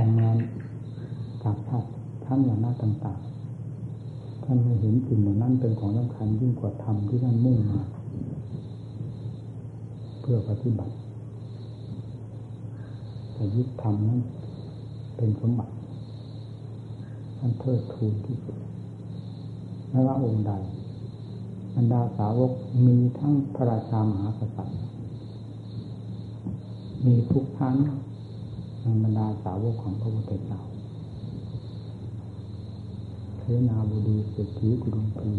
แต่งงานจากชาติท่านอย่างน้าต่างๆ ท่านไม่เห็นสิ่งเหล่านั้นเป็นของสำคัญยิ่งกว่าธรรมที่ท่านมุ่งมา เพื่อปฏิบัติแต่ยึดธรรมนั้นเป็นสมบัติท่านเทิดทูนที่สุดไม่ว่าองค์ใดบรรดาสาวกมีทั้งพระราชามหากษัตริย์มีทุกท่าน ในบรรดาสาวกของพระพุทธเจ้าเทนาบุดีเศรษฐีกุลุพี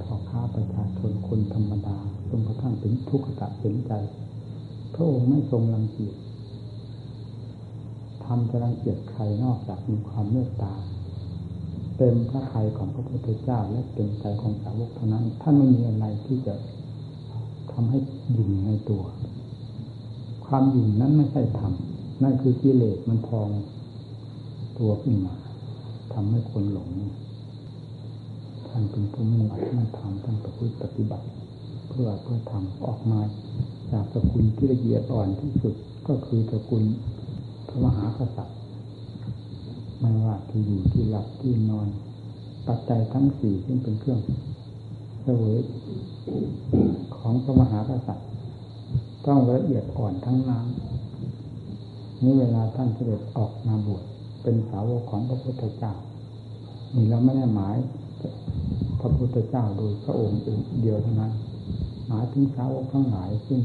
พ่อค้าประชาชนคนธรรมดาจนกระทั่งถึงทุกขตะเห็นใจ พระองค์ไม่ทรงรังเกียจทำจะรังเกียจใครนอกจากมีความเมตตา เต็มพระทัยของพระพุทธเจ้า และเต็มใจของสาวกเท่านั้น ท่านไม่มีอะไรที่จะทำให้ยินในตัว ความยินนั้นไม่ใช่ธรรมนั่นคือกิเลสมันพองตัวขึ้นมาทำให้คนหลงท่านเป็นผู้มุ่งมั่นทำท่านประพฤติปฏิบัติ เพื่อเพื่อทำออกมา จากสกุลที่ละเอียดอ่อนที่สุดก็คือสกุลพระมหากษัตริย์ไม่ว่าที่อยู่ที่หลับที่นอน ปัจจัยทั้งสี่ที่เป็นเครื่องเสวยของพระมหากษัตริย์ ต้องละเอียดอ่อนทั้งนั้นนี่เวลาท่านเสด็จออกมาบวชเป็นสาวกของพระพุทธเจ้านี่เราไม่ได้หมาย พระพุทธเจ้าโดยพระองค์เดียวเท่านั้น หมายถึงสาวกทั้งหลายซึ่ง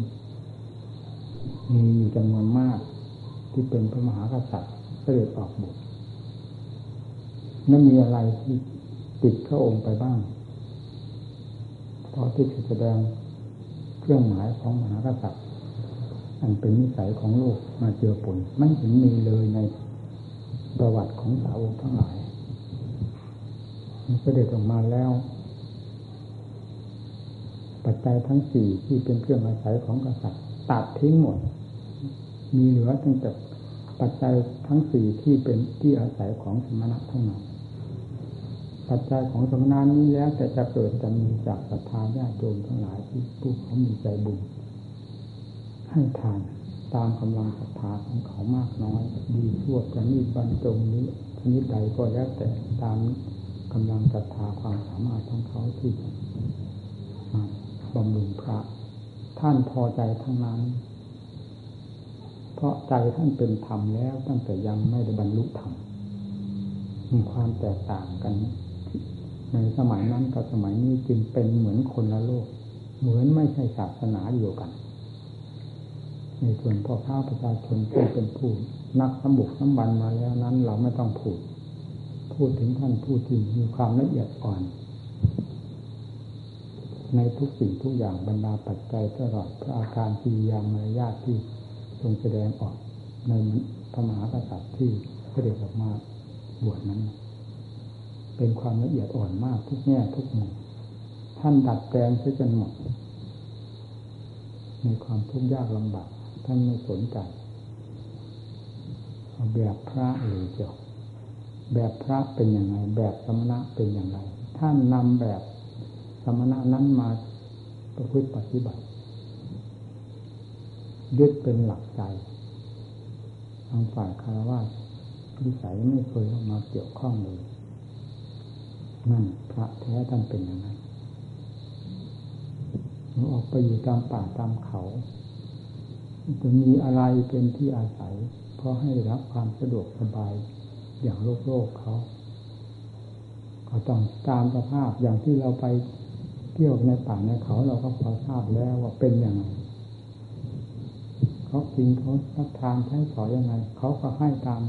มีอยู่จำนวนมากที่เป็นพระมหากษัตริย์เสด็จออกบวชนั่นมีอะไรที่ติดพระองค์ไปบ้างเพราะที่แสดงเครื่องหมายของมหากษัตริย์ อันเป็นนิสัยของโลกมาเจอผลไม่เห็นมีเลยในประวัติของสาวกทั้งหลายมันเสด็จออกมาแล้ว ปัจจัยทั้งสี่ที่เป็นเครื่องอาศัยของกษัตริย์ตัดทิ้งหมด มีเหลือตั้งแต่ปัจจัยทั้งสี่ที่เป็นที่อาศัยของสมณะเท่านั้นปัจจัยของสมณานี้แล้วแต่จะเกิดจะมีจากศรัทธาญาติโยมทั้งหลายที่ผู้เขามีใจบุญ ให้ทานตามกำลังศรัทธาของเขามากน้อย ดีชั่วจะนีบรรจงนี้ชนิดใดก็แล้วแต่ตามกำลังศรัทธาความสามารถของเขาที่บำรุงพระ ท่านพอใจทั้งนั้น เพราะใจท่านเป็นธรรมแล้วตั้งแต่ยังไม่ได้บรรลุธรรมมีความแตกต่างกัน ในสมัยนั้นกับสมัยนี้จึงเป็นเหมือนคนละโลก เหมือนไม่ใช่ศาสนาเดียวกัน ในส่วนพ่อข้าประชาชนที่เป็นผู้นักสมบุกสมบันมาแล้วนั้น เราไม่ต้องพูด พูดถึงท่านผู้ที่มีความละเอียดอ่อน ในทุกสิ่งทุกอย่างบรรดาปัจจัยตลอดพระอาการทียามารยาทที่ทรงแสดงออกในพระมหากษัตริย์ที่เสด็จออกมาบวชนั้น เป็นความละเอียดอ่อนมากทุกแง่ทุกมุมท่านดัดแปลงเสียจนหมดในความทุกข์ยากลำบาก ท่านไม่สนใจแบบพระหรือเจ้าแบบพระเป็นอย่างไรแบบสมณะเป็นอย่างไร ท่านนำแบบสมณะนั้นมาประพฤติปฏิบัติยึดเป็นหลักใจทางฝ่ายคารวะวิสัยไม่เคยเข้ามาเกี่ยวข้องเลยนั่นพระแท้ท่านเป็นอย่างนั้นเรออกไปอยู่ตามป่าตามเขา จะมีอะไรเป็นที่อาศัย เพราะให้รับความสะดวกสบายอย่างโลกโลกเขาเขาต้องตามสภาพอย่างที่เราไปเที่ยวในป่าในเขาเราก็พอทราบแล้วว่าเป็นอย่างไรเขากินเขารับทานใช้สอยยังไงเขาก็ให้ตาม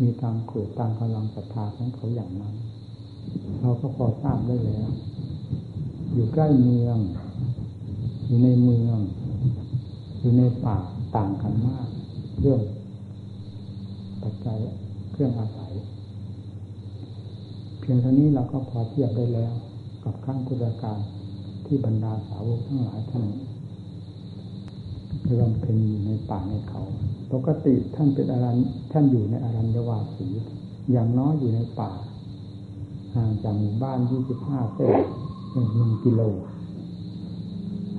มีตามเกิดตามกำลังศรัทธาของเขาอย่างนั้น เราก็พอทราบได้แล้ว อยู่ใกล้เมือง อยู่ในเมือง อยู่ในป่า ต่างกันมาก เรื่องปัจจัยเครื่องอาศัย เพียงเท่านี้เราก็พอเทียบได้แล้ว กับขั้งพุทธการที่บรรดาสาวกทั้งหลายท่านรวมเป็นอยู่ในป่าในเขา ปกติท่านเป็นอารันท่านอยู่ในอารัญญวาสี อย่างน้อยอยู่ในป่าห่างจากหมู่บ้านยี่สิบห้าเส้นหนึ่งกิโล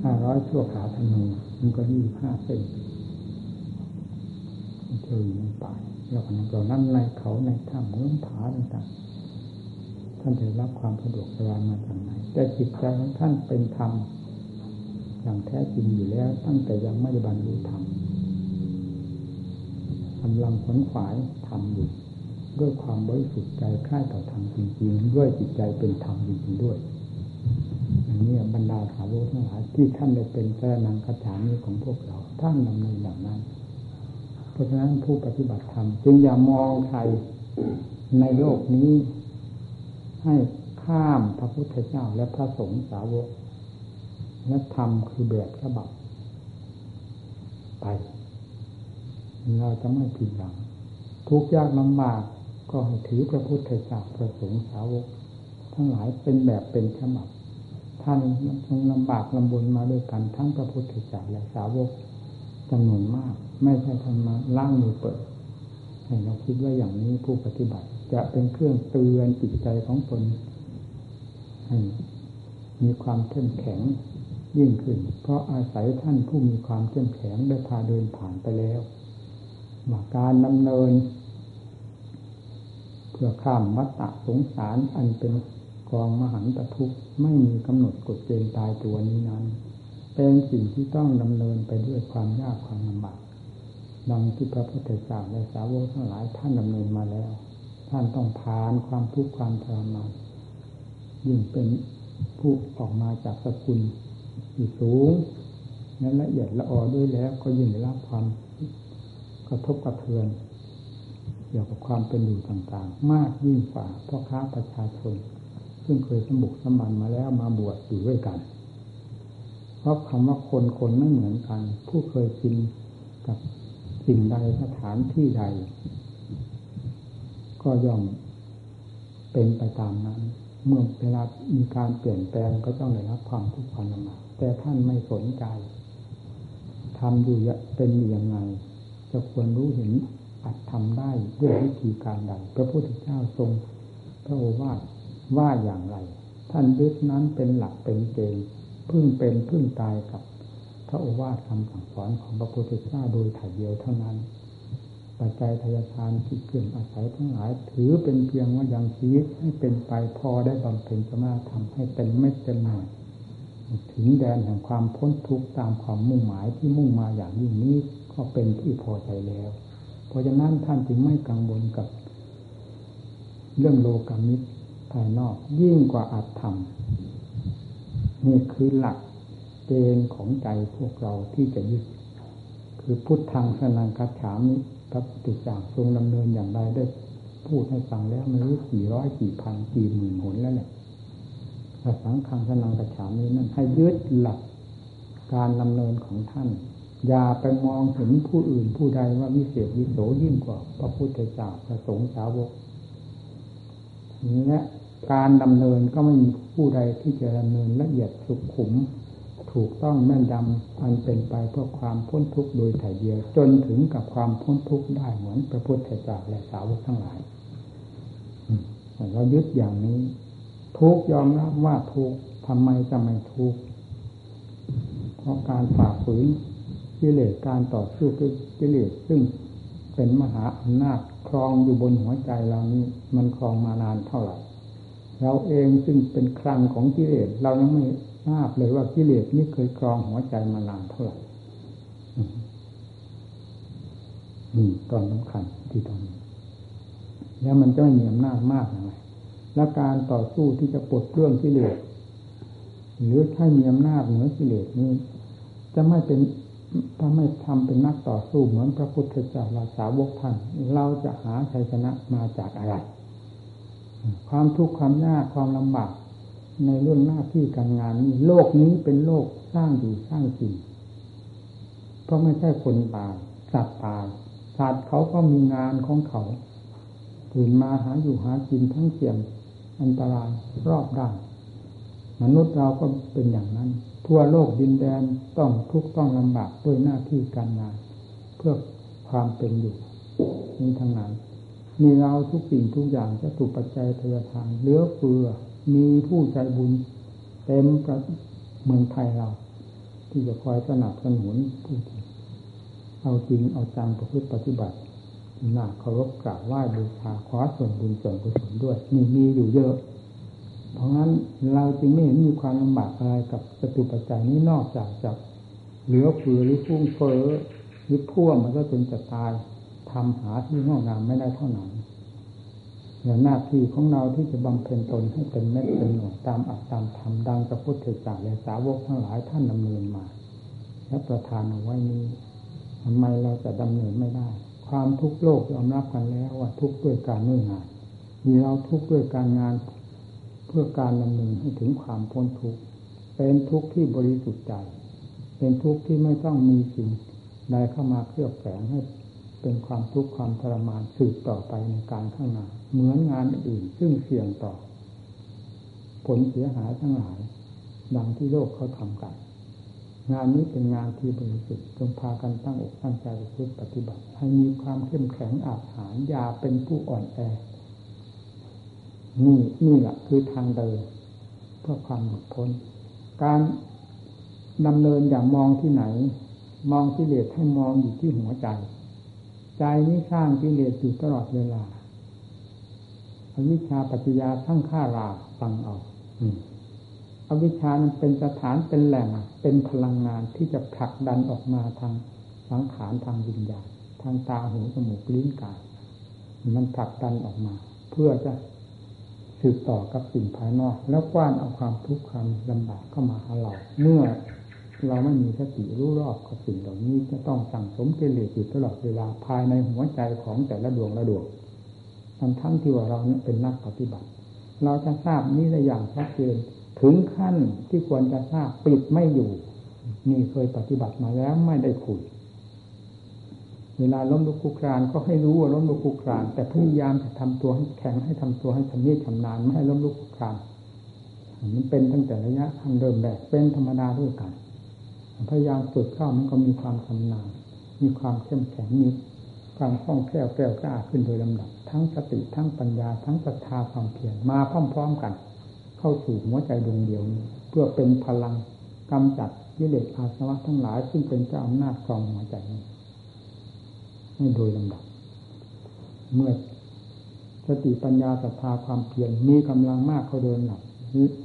ห้าร้อยชั่วขาธนูมันก็ยี่ห้าเส้น เจออยู่ในป่าเราเรานั่นในเขาในถ้ำเมืองผาต่างๆท่านจะรับความสะดวกสบายมาจากไหนแต่จิตใจของท่านเป็นธรรมอย่างแท้จริงอยู่แล้ว ตั้งแต่ยังไม่ได้บรรลุธรรมกำลังขนขวายทำอยู่ด้วยความบริสุทธิ์ใจค่ายต่อธรรมจริงๆ ด้วยจิตใจเป็นธรรมจริงๆด้วยอันนี้บรรดาสาวกทั้งหลายที่ท่านได้เป็นเจ้านังคาถานี้ของพวกเรา ท่านดำเนินอย่างนั้น เพราะฉะนั้นผู้ปฏิบัติธรรมจึงอย่ามองใครในโลกนี้ ให้ข้ามพระพุทธเจ้าและพระสงฆ์สาวกและธรรมคือแบบฉบับ ไป เราจะไม่ผิดหวังทุกยากลำบากก็ให้ถือพระพุทธเจ้าพระสงฆ์สาวก ทั้งหลายเป็นแบบเป็นฉบับ ท่านทรงลำบากลำบนมาด้วยกันทั้งพระพุทธเจ้าและสาวก จำนวนมาก ไม่ใช่ทำมาล่างมือเปิดให้เราคิดว่าอย่างนี้ผู้ปฏิบัติ จะเป็นเครื่องเตือนจิตใจของตนให้มีความเข้มแข็งยิ่งขึ้น เพราะอาศัยท่านผู้มีความเข้มแข็งได้พาเดินผ่านไปแล้วมาการดำเนิน เพื่อข้ามวัฏฏะสงสารอันเป็นกองมหันตทุกข์ไม่มีกำหนดกฎเกณฑ์ตายตัวนี้นั้น เป็นสิ่งที่ต้องดำเนินไปด้วยความยากความลำบากดังที่พระพุทธเจ้าและสาวกทั้งหลายท่านดำเนินมาแล้ว ท่านต้องผ่านความทุกข์ความทรมานยิ่งเป็นผู้ออกมาจากสกุลที่สูงนั้นละเอียดละออด้วยแล้วก็ยิ่งได้รับความกระทบกระเทือนเกี่ยวกับความเป็นอยู่ต่างๆ มากยิ่งกว่าพ่อค้าประชาชน ซึ่งเคยสมบุกสมันมาแล้วมาบวชอยู่ด้วยกัน ราะคำว่าคนคนไม่เหมือนกัน ผู้เคยชินกับสิ่งใดสถานที่ใด ก็ย่อมเป็นไปตามนั้น เมื่อเวลามีการเปลี่ยนแปลงก็ต้องได้รับความทุกข์ความลำบากแต่ท่านไม่สนใจทำอยู่เป็นอย่างไง จะควรรู้เห็นอาจทำได้ด้วยวิธีการใดพระพุทธเจ้าทรงพระโอวาทว่าอย่างไร ท่านยึดนั้นเป็นหลักเป็นเกณฑ์ พึ่งเป็นพึ่งตายกับพระโอวาทคำสั่งสอนของพระพุทธเจ้าโดยถ่ายเดียวเท่านั้น ปัจจัยทายทานที่เกิดอาศัยทั้งหลาย ถือเป็นเพียงว่ายังชีวิตให้เป็นไปพอได้บำเพ็ญสมาธรรมให้เป็นเม็ดเป็นหน่อยถึงแดนแห่งความพ้นทุกข์ตามความมุ่งหมายที่มุ่งมาอย่างยิ่งนี้ ก็เป็นที่พอใจแล้ว เพราะฉะนั้นท่านจึงไม่กังวลกับ เรื่องโลกามิตรภายนอกยิ่งกว่าอัตธรรม นี่คือหลักเกณฑ์ของใจพวกเราที่จะยึด คือพุทธังสนังคัจฉามิพระพุทธเจ้าทรงดำเนินอย่างไรได้พูดให้ฟังแล้วไม่รู้กี่ร้อยกี่พันกี่หมื่นหนแล้วเนี่ยพระสังฆังสนังคัจฉามินั้นให้ยึดหลักการดำเนินของท่าน อย่าไปมองเห็นผู้อื่นผู้ใดว่าวิเศษวิโสยิ่งกว่า พระพุทธเจ้าพระสงฆ์สาวกและ การดำเนินก็ไม่มีผู้ใดที่จะดำเนินละเอียดสุขุม ถูกต้องแม่นดำอันเป็นไปเพื่อความพ้นทุกข์โดยถ่ายเดียว จนถึงกับความพ้นทุกข์ได้เหมือนพระพุทธเจ้าและสาวกทั้งหลายเรายึดอย่างนี้ ทุกยอมรับว่าทุกทำไมจะไม่ทุกเพราะการฝ่าฝืนกิเลสการต่อสู้กับกิเลสซึ่งเป็นมหาอำนาจครองอยู่บนหัวใจเรานี้ มันครองมานานเท่าไหร่ เราเองซึ่งเป็นครังของกิเลสเรายังไม่ทราบเลยว่ากิเลสนี้เคยครองหัวใจมานานเท่าไหร่นี่ตอนสำคัญที่ตรงนี้แล้วมันจะไม่มีอำนาจมากอย่างไรและการต่อสู้ที่จะปลดเรื่องกิเลสหรือถ้ามีอำนาจเหนือกิเลสนี้ จะไม่เป็นถ้าไม่ทำเป็นนักต่อสู้เหมือนพระพุทธเจ้าราสาวกท่านเราจะหาชัยชนะมาจากอะไร ความทุกข์ความยากความลำบากในเรื่องหน้าที่การงานนี้โลกนี้เป็นโลกสร้างอยู่สร้างจริงเพราะไม่ใช่คนตายสัตว์ตายสัตว์เขาก็มีงานของเขาตื่นมาหาอยู่หากินทั้งเสี่ยงอันตรายรอบด้านมนุษย์เราก็เป็นอย่างนั้น ทั่วโลกดินแดนต้องทุกข์ต้องลำบากด้วยหน้าที่การงาน เพื่อความเป็นอยู่นี้ทั้งนั้น มีเราทุกสิ่งทุกอย่างจะถูกปัจจัยทยทานเหลือเฟือ มีผู้ใจบุญเต็มประเมืองไทยเรา ที่จะคอยสนับสนุนผู้ที่เอาจริงเอาจังประพฤติปฏิบัติหน้าเคารพกราบไหว้บูชาขอส่วนบุญส่วนกุศลด้วยมีมีอยู่เยอะ เพราะงั้นเราจึงไม่เห็นมีความลำบากอะไรกับสตุปัจจัยนี้นอกจากจะเหลือเฟือหรือพุ่งเฟ้อหรือพ่วมันก็จนจะตาย ทำหาที่ห้องน้ำไม่ได้เท่านั้นอย่างหน้าที่ของเราที่จะบำเพ็ญตนให้เป็นเม็ดเป็นหน่วยตามอัตตามธรรมดังพระพุทธเจ้าและสาวกทั้งหลายท่านดำเนินมา และประทานเอาไว้นี้ทำไมเราจะดำเนินไม่ได้ ความทุกข์โลกยอมรับกันแล้วว่าทุกข์ด้วยการเนื่องงานมีเราทุกข์ด้วยการงานเพื่อการดำเนินให้ถึงความพ้นทุกข์เป็นทุกข์ที่บริสุทธิ์ใจ เป็นทุกข์ที่ไม่ต้องมีสิ่งใดเข้ามาเคลือบแฝงให้ เป็นความทุกข์ความทรมานสืบต่อไปในการข้างหน้าเหมือนงานอื่นซึ่งเสี่ยงต่อ ผลเสียหายทั้งหลาย ดังที่โลกเขาทำกัน งานนี้เป็นงานที่บริสุทธิ์จงพากันตั้งอกตั้งใจพฤติปฏิบัติ ให้มีความเข้มแข็งอาหารยาเป็นผู้อ่อนแอ นี่นี่แหละคือทางเดินเพื่อความหลุดพ้น การดำเนินอย่ามองที่ไหน มองกิเลสให้มองอยู่ที่หัวใจ ใจนี้สร้างกิเลสอยู่ตลอดเวลาอวิชชาปัจจยาทั้งข้าราฟังเอาอวิชชานั้นเป็นสถานเป็นแหล่ง เป็นพลังงานที่จะผลักดันออกมาทางสังขารทางวิญญาณทางตาหูจมูกลิ้นกายมันผลักดันออกมา เพื่อจะสืบต่อกับสิ่งภายนอก แล้วกว้านเอาความทุกข์ความลำบากเข้ามาหาเราเมื่อ เราไม่มีสติรู้รอบกับสิ่งเหล่านี้จะต้องสั่งสมเกลียดอยู่ตลอดเวลาภายในหัวใจของแต่ละดวงละดวงทั้งทั้งที่ว่าเราเนี่ยเป็นนักปฏิบัติ เราจะทราบนี้ได้อย่างชัดเจนถึงขั้นที่ควรจะทราบปิดไม่อยู่นี่เคยปฏิบัติมาแล้วไม่ได้คุย เวลาล้มลุกคุกครานก็ให้รู้ว่าล้มลุกคุกคราน แต่พยายามจะทำตัวให้แข็งให้ทำตัวให้ชำนิชำนาญไม่ให้ล้มลุกคุกครานมันเป็นตั้งแต่ระยะทางเดิมแบบเป็นธรรมดาด้วยกัน พยายามฝึกเข้ามันก็มีความชำนาญมีความเข้มแข็งมีความคล่องแคล่วแกล้วกล้าขึ้นโดยลำดับ ทั้งสติทั้งปัญญา ทั้งศรัทธาความเพียรมาพร้อมๆกัน เข้าสู่หัวใจดวงเดียวนี้ เพื่อเป็นพลังกำจัดยิเลสอาสวะทั้งหลาย ซึ่งเป็นเจ้าอำนาจครองหัวใจนี้ให้โดยลำดับ เมื่อสติปัญญาศรัทธาความเพียรมีกำลังมากเขาเดินหนัก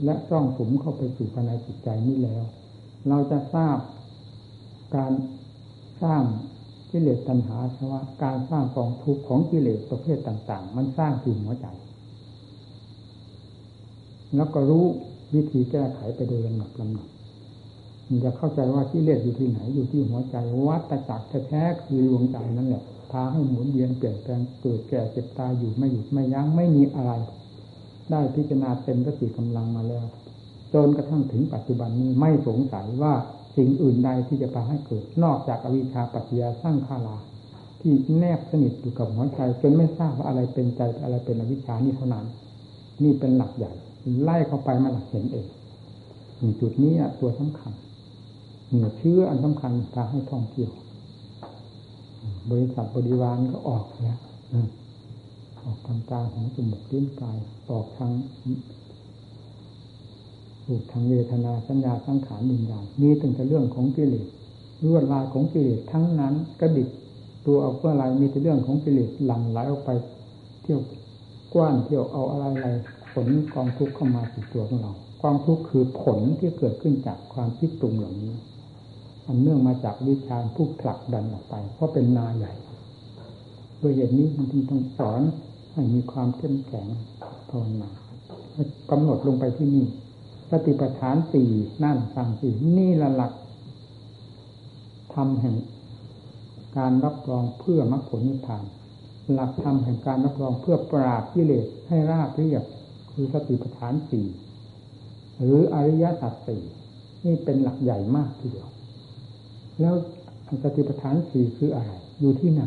และซ่องสมเข้าไปสู่ภายในจิตใจนี้แล้ว เราจะทราบการสร้างกิเลสตัณหาสวะการสร้างกองทุกข์ของกิเลสประเภทต่าง ๆ มันสร้างที่หัวใจ แล้วก็รู้วิธีแก้ไขไปโดยลำดับลำดับมันจะเข้าใจว่ากิเลสอยู่ที่ไหนอยู่ที่หัวใจวัตจักรแท้ๆคือดวงใจนั่นแหละพาให้หมุนเวียนเปลี่ยนแปลงเกิดแก่เจ็บตายอยู่ไม่หยุดไม่ยั้งไม่มีอะไร ได้พิจารณาเต็มสติกำลังมาแล้ว จนกระทั่งถึงปัจจุบันนี้ไม่สงสัยว่าสิ่งอื่นใดที่จะพาให้เกิด นอกจากอวิชชาปัจจยาสร้างคาลา ที่แนบสนิทอยู่กับหัวใจจนไม่ทราบว่าอะไรเป็นใจอะไรเป็นอวิชชานี่เท่านั้น นี่เป็นหลักใหญ่ไล่เข้าไปมันเห็นเองจุดนี้ตัวสำคัญเหนือเชื่ออันสำคัญพาให้ท่องเที่ยว บริษัทบริวารก็ออกแล้วออกทางตาของจมูกลิ้นกายออกทาง รูปทางเวทนาสัญญาสังขารวิญญาณมีตั้งแต่เรื่องของกิเลสลวดลายของกิเลสทั้งนั้นกระดิกตัวเอาเพื่ออะไรมีแต่เรื่องของกิเลสหลั่งไหลออกไป เที่ยวกว้านเที่ยวเอาอะไรอะไรผลกองทุกข์เข้ามาสู่ตัวของเรากองทุกข์คือผลที่เกิดขึ้นจากความคิดปรุงเหล่านี้อันเนื่องมาจากวิชาผู้ผลักดันออกไป เพราะเป็นนาใหญ่ด้วยเหตุนี้มันจึงต้องสอนให้มีความเข้มแข็งภาวนากำหนดลงไปที่นี่ สติปัฏฐานสี่นั่นฟังสี่นี่ละหลักทำแห่งการรับรองเพื่อมรรคผลนิพพาน หลักธรรมแห่งการรับรองเพื่อปราบกิเลสให้ราบเรียบคือสติปัฏฐานสี่หรืออริยสัจสี่นี่เป็นหลักใหญ่มากทีเดียว แล้วสติปัฏฐานสี่คืออะไร อยู่ที่ไหน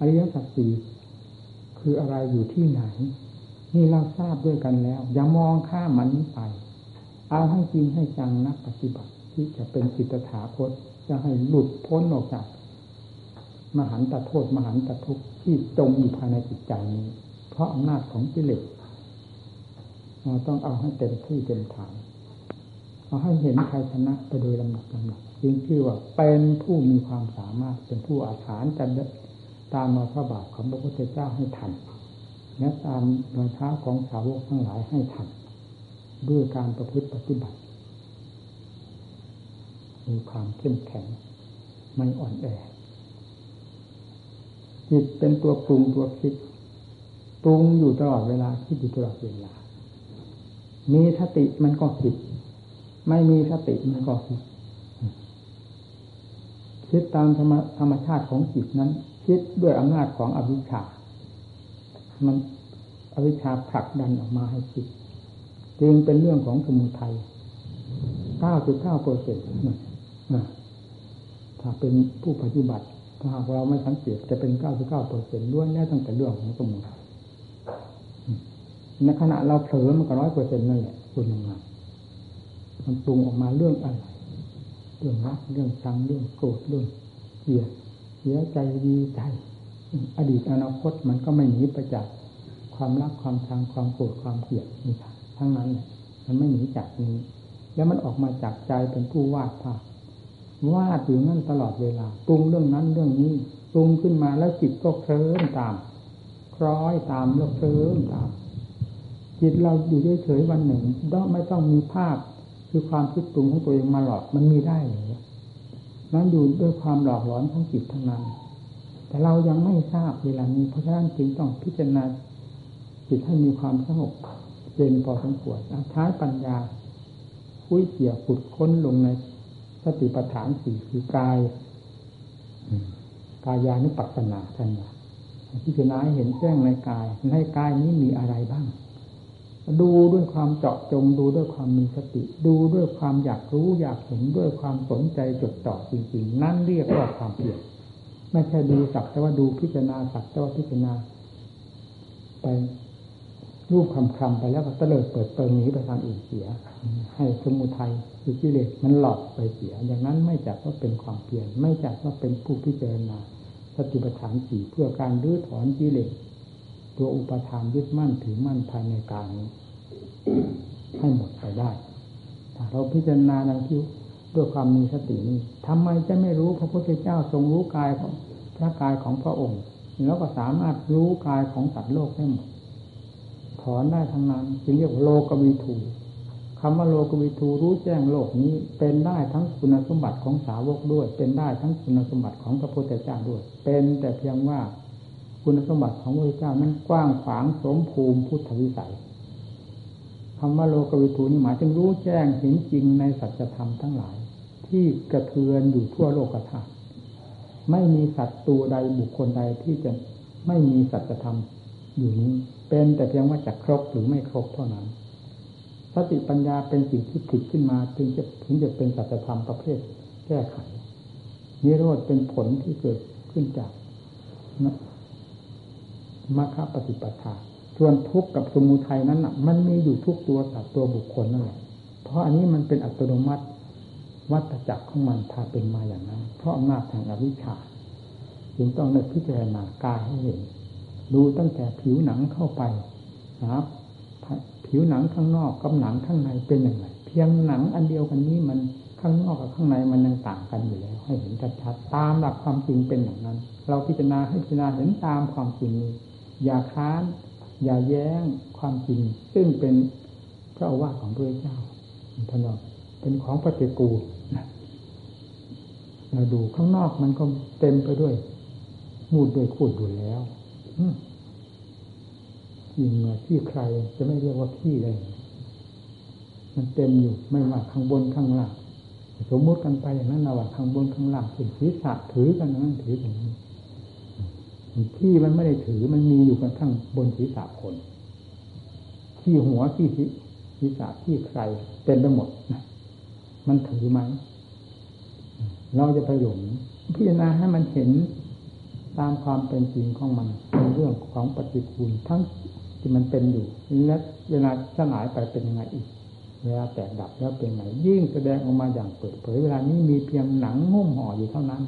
อริยสัจสี่คืออะไรอยู่ที่ไหน นี่เราทราบด้วยกันแล้ว อย่ามองข้ามมันนี้ไป เอาให้จริงให้จังนักปฏิบัติ ที่จะเป็นสิทธาคตจะให้หลุดพ้นออกจาก มหันตโทษ มหันตทุกข์ที่จมอยู่ภายในจิตใจนี้ เพราะอำนาจของกิเลสเราต้องเอาให้เต็มที่เต็มฐานเอาให้เห็นใครชนะไปโดยลำดับลำดับจึงชื่อว่าเป็นผู้มีความสามารถเป็นผู้อาถรรพ์จะตามมาพระบาทของพระพุทธเจ้าให้ทัน และตามรอยเท้าของสาวกทั้งหลายให้ทันด้วยการประพฤติปฏิบัติ มีความเข้มแข็งไม่อ่อนแอจิตเป็นตัวปรุงตัวคิดปรุงอยู่ตลอดเวลาคิดอยู่ตลอดเวลา มีสติมันก็คิด ไม่มีสติมันก็คิดคิดตามธรรมธรรมชาติของจิตนั้น คิดด้วยอำนาจของอวิชชา มันอวิชชาผลักดันออกมาให้คิดจึงเป็นเรื่องของสมุทัยเก้าจุดเก้าเปอร์เซ็นต์ถ้าเป็นผู้ปฏิบัติถ้าหากเราไม่สังเกตจะเป็นเก้าสิบเก้าเปอร์เซ็นต์ล้วนแน่ตั้งแต่เรื่องของสมุทัยในขณะเราเผลอมันก็ร้อยเปอร์เซ็นต์นั่นแหละคุณยังไงมันปรุงออกมาเรื่องอะไร เรื่องรักเรื่องชังเรื่องโกรธเรื่องเกลียดเสียใจดีใจ อดีตอนาคตมันก็ไม่หนีไปจากความรักความชังความโกรธความเกลียดนี่ทั้งนั้นมันไม่หนีจากนี้ แล้วมันออกมาจากใจเป็นผู้วาดภาพวาดอยู่นั่นตลอดเวลาปรุงเรื่องนั้นเรื่องนี้ปรุงขึ้นมาแล้วจิตก็เคลิ้มตาม คล้อยตามแล้วเคลิ้มตาม จิตเราอยู่เฉยๆวันหนึ่งต้องไม่ต้องมีภาพคือความคิดปรุงของตัวเองมาหลอกมันมีได้เลยนั้นอยู่ด้วยความหลอกหลอนของจิตทั้งนั้น แต่เรายังไม่ทราบเวลานี้เพราะฉะนั้นจึงต้องพิจารณาจิตให้มีความสงบเย็นพอสมควรใช้ปัญญาคุยเกี่ยวขุดค้นลงในสติปัฏฐานสี่คือกายกายานุปัสสนาท่านว่าพิจารณาเห็นแจ้งในกาย ในกายนี้มีอะไรบ้าง ดูด้วยความเจาะจงดูด้วยความมีสติ ดูด้วยความอยากรู้อยากเห็นด้วยความสนใจจดจ่อจริง ๆ นั่นเรียกว่าความเพียร ไม่ใช่ดูสักแต่ว่าดูพิจารณาสักแต่ว่าพิจารณา ไปรูปคำคำไปแล้วก็เตลิดเปิดเปิงหนีไปทางอื่นเสีย ให้สมุทัยคือกิเลสมันหลอกไปเสีย อย่างนั้นไม่จัดว่าเป็นความเพียรไม่จัดว่าเป็นผู้พิจารณาสติปัฏฐานสี่เพื่อการรื้อถอนกิเลสตัวอุปทานยึดมั่นถือมั่นภายในกายนี้ให้หมดไปได้ถ้าเราพิจารณาดังที่ ด้วยความมีสตินี้ทำไมจะไม่รู้พระพุทธเจ้าทรงรู้กายของพระกายของพระองค์ แล้วก็สามารถรู้กายของสัตว์โลกได้หมดถอนได้ทั้งนั้นจึงเรียกว่าโลกวิถูคำว่าโลกวิทูรู้แจ้งโลกนี้ เป็นได้ทั้งคุณสมบัติของสาวกด้วย เป็นได้ทั้งคุณสมบัติของพระพุทธเจ้าด้วย เป็นแต่เพียงว่าคุณสมบัติของพระพุทธเจ้านั้นกว้างขวางสมภูมิพุทธวิสัยคำว่าโลกวิทูนี้หมายถึงรู้แจ้งเห็นจริงในสัจธรรมทั้งหลาย ที่กระเทือนอยู่ทั่วโลกธาตุไม่มีสัตว์ตัวใดบุคคลใดที่จะไม่มีสัจธรรมอยู่นี้ เป็นแต่เพียงว่าจะครบหรือไม่ครบเท่านั้นสติปัญญาเป็นสิ่งที่ผิดขึ้นมาถึงจะถึงจะเป็นสัจธรรมประเภทแก้ไขนิโรธเป็นผลที่เกิดขึ้นจากมรรคปฏิปทาส่วนทุกข์กับสมุทัยนั้นมันมีอยู่ทุกตัวสัตว์ตัวบุคคลนั่นแหละเพราะอันนี้มันเป็นอัตโนมัติ วัตจักรของมันพาเป็นมาอย่างนั้น เพราะอำนาจทางอวิชชาจึงต้องในพิจารณากายให้เห็น ดูตั้งแต่ผิวหนังเข้าไปนะครับผิวหนังข้างนอกกับหนังข้างในเป็นอย่างไรเพียงหนังอันเดียวกันนี้มันข้างนอกกับข้างในมันยังต่างกันอยู่แล้ว ให้เห็นชัดๆตามหลักความจริงเป็นอย่างนั้น เราพิจารณาให้พิจารณาเห็นตามความจริงนี้อย่าค้าน อย่าแย้งความจริง ซึ่งเป็นพระอาวาสของพระเจ้าท่านบอกเป็นของปฏิกูล เราดูข้างนอกมันก็เต็มไปด้วยมูดด้วยขูดอยู่แล้วขี้เหงื่อขี้ใครจะไม่เรียกว่าขี้เลยมันเต็มอยู่ไม่ว่าข้างบนข้างล่างสมมติกันไปอย่างนั้นนะว่าข้างบนข้างล่างถือศีรษะถือกันนั้นถือกันนี้ที่มันไม่ได้ถือมันมีอยู่กันข้างบนศีรษะคนที่หัวที่ศีรษะที่ใครเป็นไปหมดนะมันถือไหม เราจะไปหลงพิจารณาให้มันเห็นตามความเป็นจริงของมันเป็นเรื่องของปฏิคูลทั้งที่มันเป็นอยู่และเวลาสลายไปเป็นยังไงอีก เวลาแตกดับแล้วเป็นไงยิ่งแสดงออกมาอย่างเปิดเผยเวลานี้มีเพียงหนังหุ้มห่ออยู่เท่านั้น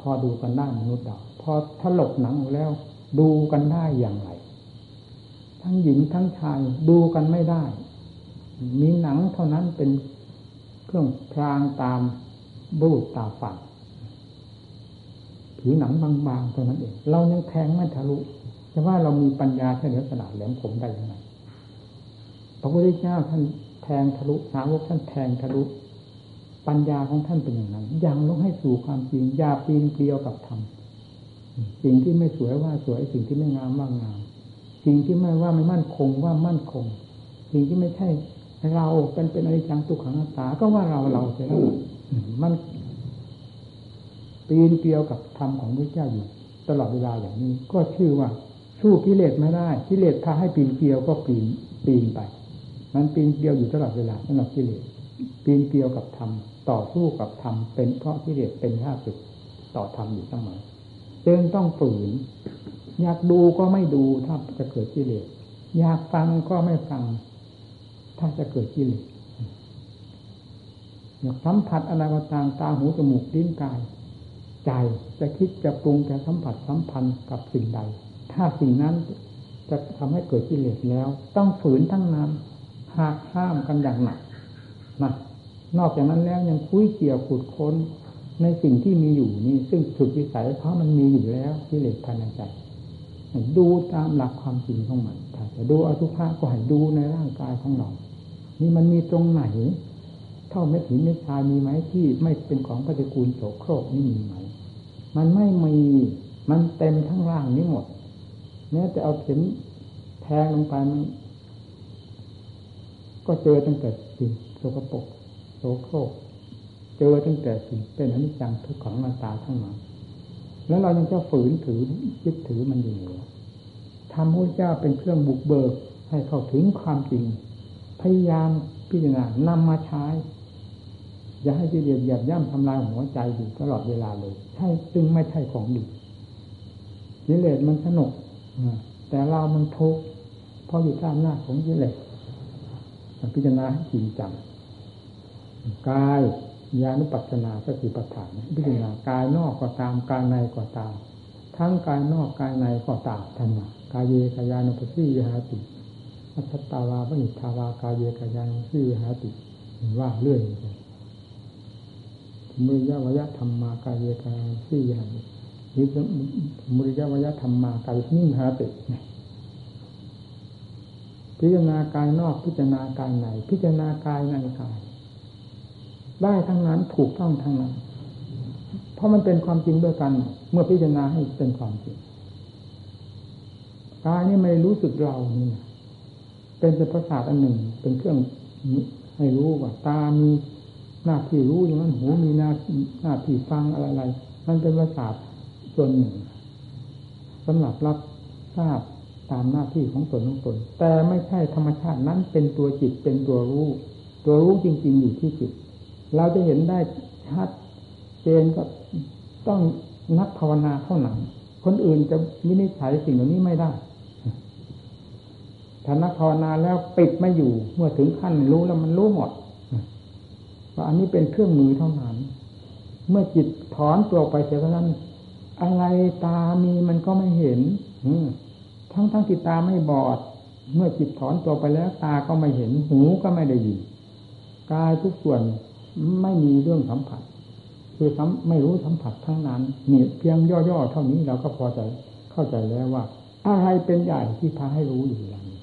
พอดูกันได้มนุษย์เราพอถลกหนังแล้ว ดูกันได้อย่างไร ทั้งหญิงทั้งชายดูกันไม่ได้ มีหนังเท่านั้นเป็นเครื่องพรางตาม บูดตาฝาดผิวหนังบางๆเท่านั้นเอง เรายังแทงไม่ทะลุแต่ว่าเรามีปัญญาเฉลียวฉลาดแหลมคมได้ยังไงพระพุทธเจ้าท่านแทงทะลุสาวกท่านแทงทะลุ ปัญญาของท่านเป็นอย่างนั้นยังลงให้สู่ความจริงยาปีนเกลียวกับธรรมสิ่งที่ไม่สวยว่าสวยสิ่งที่ไม่งามว่างาม สิ่งที่ไม่ว่าไม่มั่นคงว่ามั่นคง สิ่งที่ไม่ใช่เราเป็นเป็นอะไรจังตุขังตาก็ว่าเราเราเสียแล้ว มันปีนเกลียวกับธรรมของพระเจ้าอยู่ ตลอดเวลาอย่างนี้ ก็ชื่อว่า สู้กิเลสไม่ได้กิเลสพาให้ปีนเกลียวก็ปีนปีนไป มันปีนเกลียวอยู่ตลอดเวลาสำหรับกิเลสปีนเกลียวกับธรรมต่อสู้กับธรรมเป็นเพราะกิเลสเป็นข้าศึกต่อธรรมอยู่เสมอจึงต้องฝืน อยากดูก็ไม่ดูถ้าจะเกิดกิเลสอยากฟังก็ไม่ฟัง ถ้าจะเกิดกิเลส สัมผัสอะไรก็ตามตาหูจมูกลิ้นกาย ใจจะคิดจะปรุงจะสัมผัสสัมพันธ์กับสิ่งใด ถ้าสิ่งนั้นจะทำให้เกิดกิเลสแล้ว ต้องฝืนทั้งนั้นหากห้ามกันอย่างหนักนะนอกจากนั้นแล้วยังคุยเกี่ยวขุดค้นในสิ่งที่มีอยู่นี่ซึ่งถูกวิสัยเพราะมันมีอยู่แล้วกิเลสภายในใจดูตามหลักความจริงของมันถ้าจะดูอสุภะก็ให้ดูในร่างกายของเรา นี่มันมีตรงไหน ท่าเม็ดหินเม็ดทรายมีไหมที่ไม่เป็นของปฏิกูลโสโครกนี่มีไหม มันไม่มีมันเต็มทั้งร่างนี้หมดแม้แต่เอาเข็มแทงลงไปมันก็เจอตั้งแต่สิ่งโสกปรกโสโครก เจอตั้งแต่สิ่งเป็นอนิจจังทุกขังนาตาทั้งนั้นแล้วเรายังจะฝืนถือยึดถือมันอยู่หรือทำพระเจ้าเป็นเครื่องบุกเบิกให้เข้าถึงความจริง พยายามพิจารณานำมาใช้ อย่าให้กิเลสหยาบย่ำทำลายหัวใจอยู่ตลอดเวลาเลย ใช่จึงไม่ใช่ของดีกิเลสมันสนุกแต่เรามันทุกข์เพราะอยู่ท่ามหน้าของกิเลสพิจารณาจริงจังกายญาณุปัสนาสติปัฏฐานพิจารณากายนอกก็ตามกายในก็ตาม ทั้งกายนอกกายในก็ตามธรรมกายเยกายานุปัสสียหาติอัตตาวาปณิทาวากายเยกายานุปัสสียหาติว่าเรื่อย มุริยวยธรรมากายกายานุปัสสียหาตินิมุริยวธรรมากายนิ่งหาติพิจารณากายนอกพิจารณากายในพิจารณากายในกาย ได้ทั้งนั้นถูกต้องทั้งนั้น เพราะมันเป็นความจริงด้วยกัน เมื่อพิจารณาให้เป็นความจริงกายนี่ไม่รู้สึกเรานี่เป็นเป็นประสาทอันหนึ่ง เป็นเครื่องให้รู้ว่าตามี หน้าที่รู้อย่างนั้นหูมีหน้าหน้าที่ฟังอะไรๆมันเป็นประสาส่วนหนึ่งสำหรับรับทราบตามหน้าที่ของตนของตน แต่ไม่ใช่ธรรมชาตินั้นเป็นตัวจิตเป็นตัวรู้ ตัวรู้จริง ๆ อยู่ที่จิต เราจะเห็นได้ชัดเจนก็ต้องนักภาวนาเท่านั้นคนอื่นจะวินิจฉัยสิ่งเหล่านี้ไม่ได้ถ้านักภาวนาแล้วปิดไม่อยู่ เมื่อถึงขั้นรู้แล้วมันรู้หมด ว่าอันนี้เป็นเครื่องมือเท่านั้น เมื่อจิตถอนตัวไปเสียเท่านั้น อะไรตามีมันก็ไม่เห็นทั้งทั้งจิตตาไม่บอด เมื่อจิตถอนตัวไปแล้วตาก็ไม่เห็น หูก็ไม่ได้ยินกายทุกส่วนไม่มีเรื่องสัมผัส คือไม่รู้สัมผัสทั้งนั้นนี่เพียงย่อๆเท่านี้เราก็พอใจเข้าใจแล้วว่า อะไรเป็นใหญ่ที่พาให้รู้อยู่อย่างนี้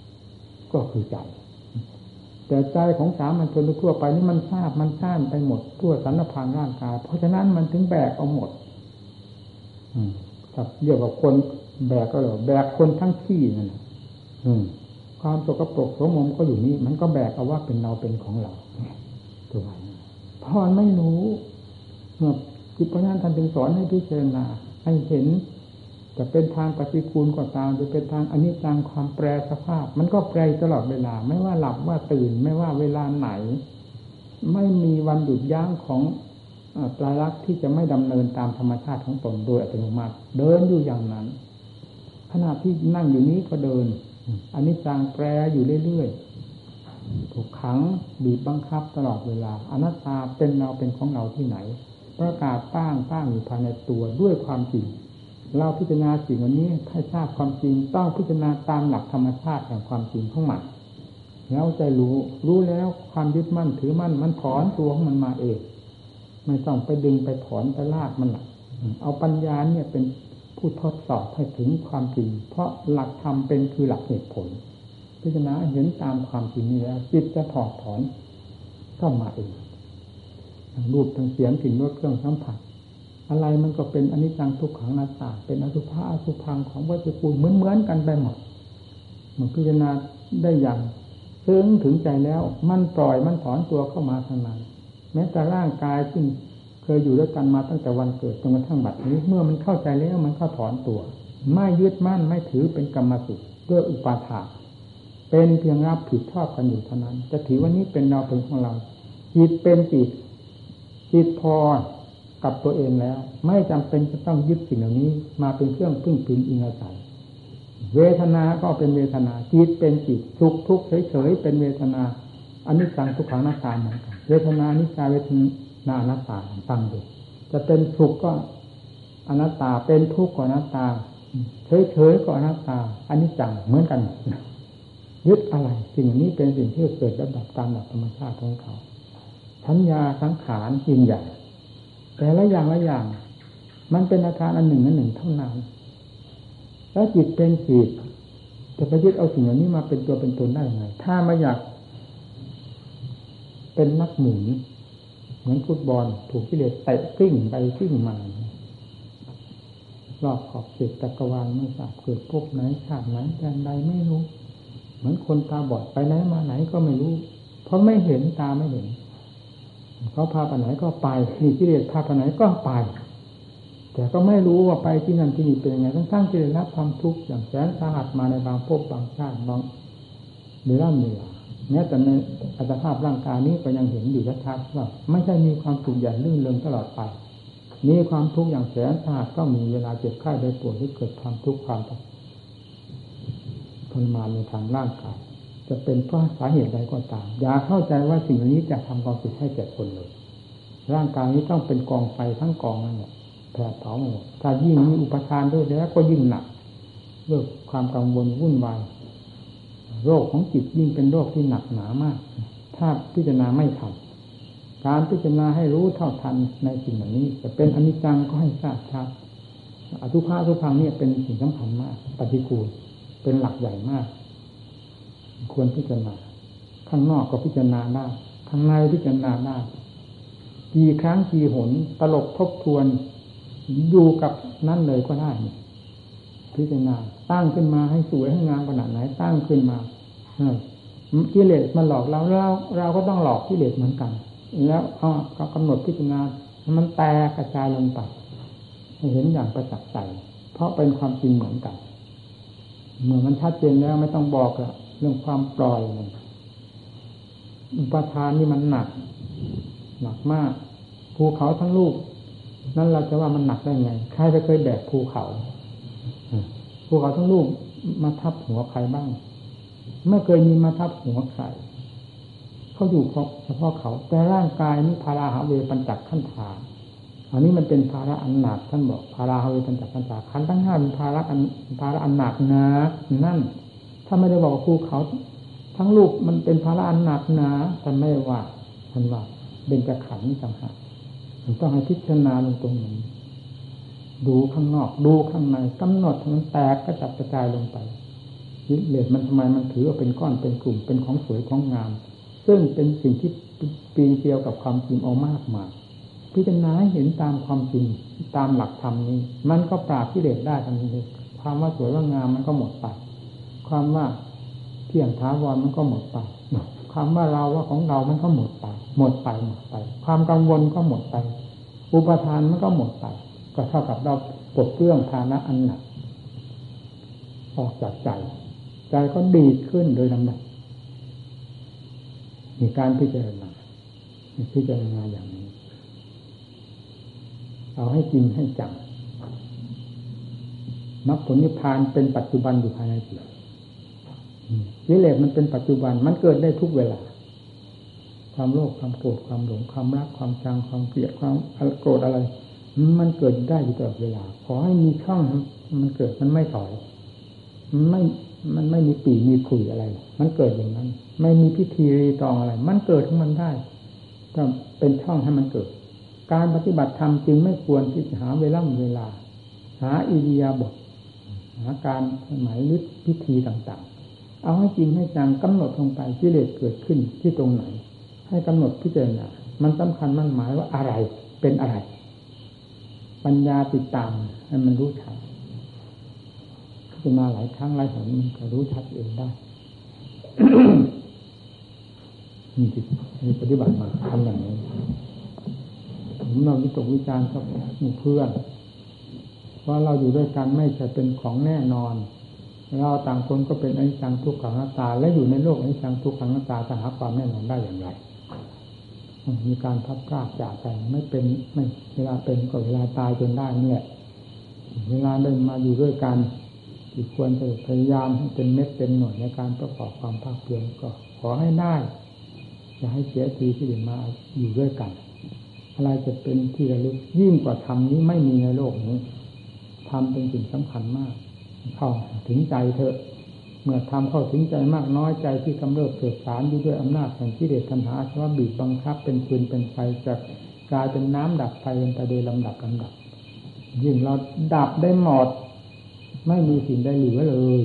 ก็คือใจ แต่ใจของสามัญชนทั่วไปนี่มันทราบมันซ่านไปหมดทั่วสารพางร่างกาย เพราะฉะนั้นมันถึงแบกเอาหมดอืมครับเรียกว่าคนแบกก็เลยแบกคนทั้งที่นั่นอืมความสกปรกสมมก็อยู่นี่มันก็แบกเอาว่าเป็นเราเป็นของเราตัวเพราะไม่รู้เมื่อจิตปัญญาท่านถึงสอนให้พิจารณาให้เห็น จะเป็นทางปฏิกูลก็ตามจะเป็นทางอนิจจังความแปรสภาพ มันก็แปรตลอดเวลา ไม่ว่าหลับว่าตื่นไม่ว่าเวลาไหน ไม่มีวันหยุดยั้งของปลายลักษณ์ที่จะไม่ดำเนินตามธรรมชาติของตนโดยอัตโนมัติ เดินอยู่อย่างนั้นขณะที่นั่งอยู่นี้ก็เดินอันนี้จางแปรอยู่เรื่อยๆถูกขังบีบบังคับตลอดเวลาอนัตตาเป็นเราเป็นของเราที่ไหน ประกาศตั้งตั้งอยู่ภายในตัวด้วยความจริง เราพิจารณาสิ่งวันนี้ให้ทราบความจริงต้องพิจารณาตามหลักธรรมชาติแห่งความจริงของมันแล้วใจรู้รู้แล้วความยึดมั่นถือมั่นมันถอนตัวของมันมาเองไม่ต้องไปดึงไปถอนไปลากมันหลักเอาปัญญาเนี่ยเป็นผู้ทดสอบให้ถึงความจริง เพราะหลักธรรมเป็นคือหลักเหตุผล พิจารณาเห็นตามความจริงนี้แล้วจิตจะถอดถอนเข้ามาเองทางรูปทางเสียงกลิ่นรสเครื่องสัมผัส อะไรมันก็เป็นอนิจจังทุกขังนาตาเป็นอสุภะอสุพังของวัตถุปูเหมือนเหมือนกันไปหมดมันพิจารณาได้อย่างซึ้งถึงใจแล้ว มันปล่อยมันถอนตัวเข้ามาทางในแม้แต่ร่างกายซึ่งเคยอยู่ด้วยกันมาตั้งแต่วันเกิดจนกระทั่งบัดนี้ เมื่อมันเข้าใจแล้วมันก็ถอนตัว ไม่ยึดมั่นไม่ถือเป็นกรรมสิทธิ์ด้วยอุปาทานเป็นเพียงรับผิดชอบกันอยู่เท่านั้น จะถือว่านี้เป็นเราเป็นของเราจิตเป็นจิตจิตพอ กับตัวเองแล้ว ไม่จำเป็นจะต้องยึดสิ่งเหล่านี้ มาเป็นเครื่องพึ่งพิงอิงอาศัยเวทนาก็เป็นเวทนาจิตเป็นจิตสุขทุกข์เฉยๆเป็นเวทนาอันนี้จังทุกขังนาตาเหมือนกันเวทนานิจาเวทนาอนัตตาฟังดูจะเป็นสุขก็อนัตตาเป็นทุกข์ก็อนัตตาเฉยๆก็อนัตตาอันนี้จังเหมือนกันยึดอะไรสิ่งนี้เป็นสิ่งที่เกิดระดับตามหลักธรรมชาติของเขาสัญญาสังขารจิงใหญ่ แต่ละอย่างละอย่าง มันเป็นอาการอันหนึ่งอันหนึ่งเท่านั้น แล้วจิตเป็นจิตจะไปยึดเอาสิ่งเหล่านี้มาเป็นตัวเป็นตนได้ยังไง ถ้าไม่อยาก เป็นนักหมุนเหมือนฟุตบอลถูกกิเลสเตะกิ้งไปกิ้งมารอบขอบเขตตะกวาลไม่ทราบเกิดพบไหนชาติไหนแดนใดไม่รู้ เหมือนคนตาบอดไปไหนมาไหนก็ไม่รู้ เพราะไม่เห็นตาไม่เห็น เขาพาไปไหนก็ไปมีกิเลสพาไปไหนก็ไป แต่ก็ไม่รู้ว่าไปที่นั่นที่นี่เป็นยังไงทั้งๆที่ได้รับความทุกข์อย่างแสนสาหัสมาในบางภพบางชาติบางเดือนเดือนแม้แต่ในอัตภาพร่างกายนี้ก็ยังเห็นอยู่ชัดๆว่าไม่ใช่มีความสุขอย่างลื่นเริงตลอดไปมีความทุกข์อย่างแสนสาหัสก็มีเวลาเจ็บไข้ได้ปวดที่เกิดความทุกข์ความทรมานในทางร่างกาย จะเป็นเพราะสาเหตุใดก็ตาม อย่าเข้าใจว่าสิ่งนี้จะทำความสุขให้แก่คนเลย ร่างกายนี้ต้องเป็นกองไฟทั้งกองนั่นแหละแผดเผาหมดถ้ายิ่งมีอุปทานด้วยแล้วก็ยิ่งหนักเรื่องความกังวลวุ่นวายโรคของจิตยิ่งเป็นโรคที่หนักหนามาก ถ้าพิจารณาไม่ทันการพิจารณาให้รู้เท่าทันในสิ่งเหล่านี้จะเป็นอนิจจังก็ให้ทราบชัดอทุภาทุพังเนี่ยเป็นสิ่งสำคัญมาก ปฏิกูลเป็นหลักใหญ่มาก ควรพิจารณา ข้างนอกก็พิจารณาได้ข้างในพิจารณาได้กี่ครั้งกี่หนตลบทบทวนอยู่กับนั่นเลยก็ได้พิจารณาตั้งขึ้นมาให้สวยให้งามขนาดไหน ตั้งขึ้นมากิเลสมันหลอกเราเราเราก็ต้องหลอกกิเลสเหมือนกัน แล้วก็กำหนดพิจารณามันแตกกระจายลงไปเห็นอย่างประจักษ์ใจเพราะเป็นความจริงเหมือนกันเมื่อมันชัดเจนแล้วไม่ต้องบอกละ เรื่องความปล่อยอุปทานนี่มันหนัก หนักมากภูเขาทั้งลูก นั่นเราจะว่ามันหนักได้ไงใครจะเคยแบกภูเขาภูเขาทั้งลูกมาทับหัวใครบ้างไม่เคยมีมาทับหัวใครเขาอยู่เฉพาะเขา แต่ร่างกายนี่พาราหาเวปัญจักขั้นฐานอันนี้มันเป็นภาระอันหนักท่านบอกพาราหาเวปัญจักขั้นฐานขันทั้งห้าเป็นภาระอันภาระอันหนักนะนั่น ถ้าไม่ได้บอกภูเขาทั้งลูกมันเป็นภาระอันหนักหนะท่านไม่ว่าท่านว่าเป็นกระขันต่างหากต้องให้พิจารณาลงตรงนี้ดูข้างนอก ดูข้างในกำหนดมันแตกกระจัดกระจายลงไปยิเลสมันทำไมมันถือว่าเป็นก้อนเป็นกลุ่มเป็นของสวยของงาม ซึ่งเป็นสิ่งที่ปีนเกี่ยวกับความจริงเอามากมายพิจารณาเห็นตามความจริงตามหลักธรรมนี้ มันก็ปราบกิเลสได้ทันทีความว่าสวยว่างามมันก็หมดไป ความว่าเที่ยงท้าวรมันก็หมดไปความว่าเราว่าของเรามันก็หมดไป หมดไปหมดไป ความกังวลก็หมดไป อุปทานมันก็หมดไป ก็เท่ากับเราปลดเครื่องฐานะอันหนักออกจากใจ ใจก็ดีขึ้นโดยลำดับมีการพิจารณาพิจารณาอย่างนี้ เอาให้จริงให้จังมรรคผลนิพพานเป็นปัจจุบันอยู่ภายในจิต กิเลสมันเป็นปัจจุบันมันเกิดได้ทุกเวลา ความโลภความโกรธความหลงความรักความชังความเกลียดความโกรธอะไร มันเกิดได้อยู่ตลอดเวลา ขอให้มีช่องมันเกิดมันไม่ถอยไม่มันไม่มีปีมีขุยอะไร มันเกิดอย่างนั้น ไม่มีพิธีรีตองอะไร มันเกิดของมันได้ก็เป็นช่องให้มันเกิด การปฏิบัติธรรมจึงไม่ควรที่จะหาเวลาเวลา หาอิริยาบถหาการหมายลึกพิธีต่างๆ เอาให้จริงให้จังกำหนดลงไปกิเลสเกิดขึ้นที่ตรงไหน ให้กำหนดพิจารณา มันสำคัญมันหมายว่าอะไรเป็นอะไร ปัญญาติดตามให้มันรู้ชัดพิจารณาหลายครั้งหลายหนมันก็รู้ชัดเองได้นี่จิตมีปฏิบัติมาทำอย่างนี้ผมเราวิตกวิจารณ์กับหมู่เพื่อนว่าเราอยู่ด้วยกันไม่ใช่เป็นของแน่นอน เราต่างคนก็เป็นอนิจจังทุกขังหน้าตา และอยู่ในโลกอนิจจังทุกขังหน้าตาจะหาความแน่นอนได้อย่างไร มีการพับกล้าจากกันไม่เป็นไม่เวลาเป็นก็เวลาตายจนได้นี่แหละเวลาได้มาอยู่ด้วยกันอีกควรจะพยายามให้เป็นเม็ดเป็นหน่วยในการประกอบความภาคเพียรก็ขอให้ได้ อย่าให้เสียทีที่เดินมาอยู่ด้วยกัน อะไรจะเป็นที่ระลึกยิ่งกว่าธรรมนี้ไม่มีในโลกนี้ธรรมเป็นสิ่งสำคัญมาก เข้าถึงใจเถอะ เมื่อทำเข้าถึงใจมากน้อยใจที่กำเริบเกิดสารอยู่ด้วยอำนาจแห่งที่เดชทันหาชว่าบีบบังคับเป็นปืนเป็นไฟจะกลายเป็นน้ำดับไฟเป็นไปโดยลำดับลำดับ ยิ่งเราดับได้หมด ไม่มีสิ่งใดเหลือเลย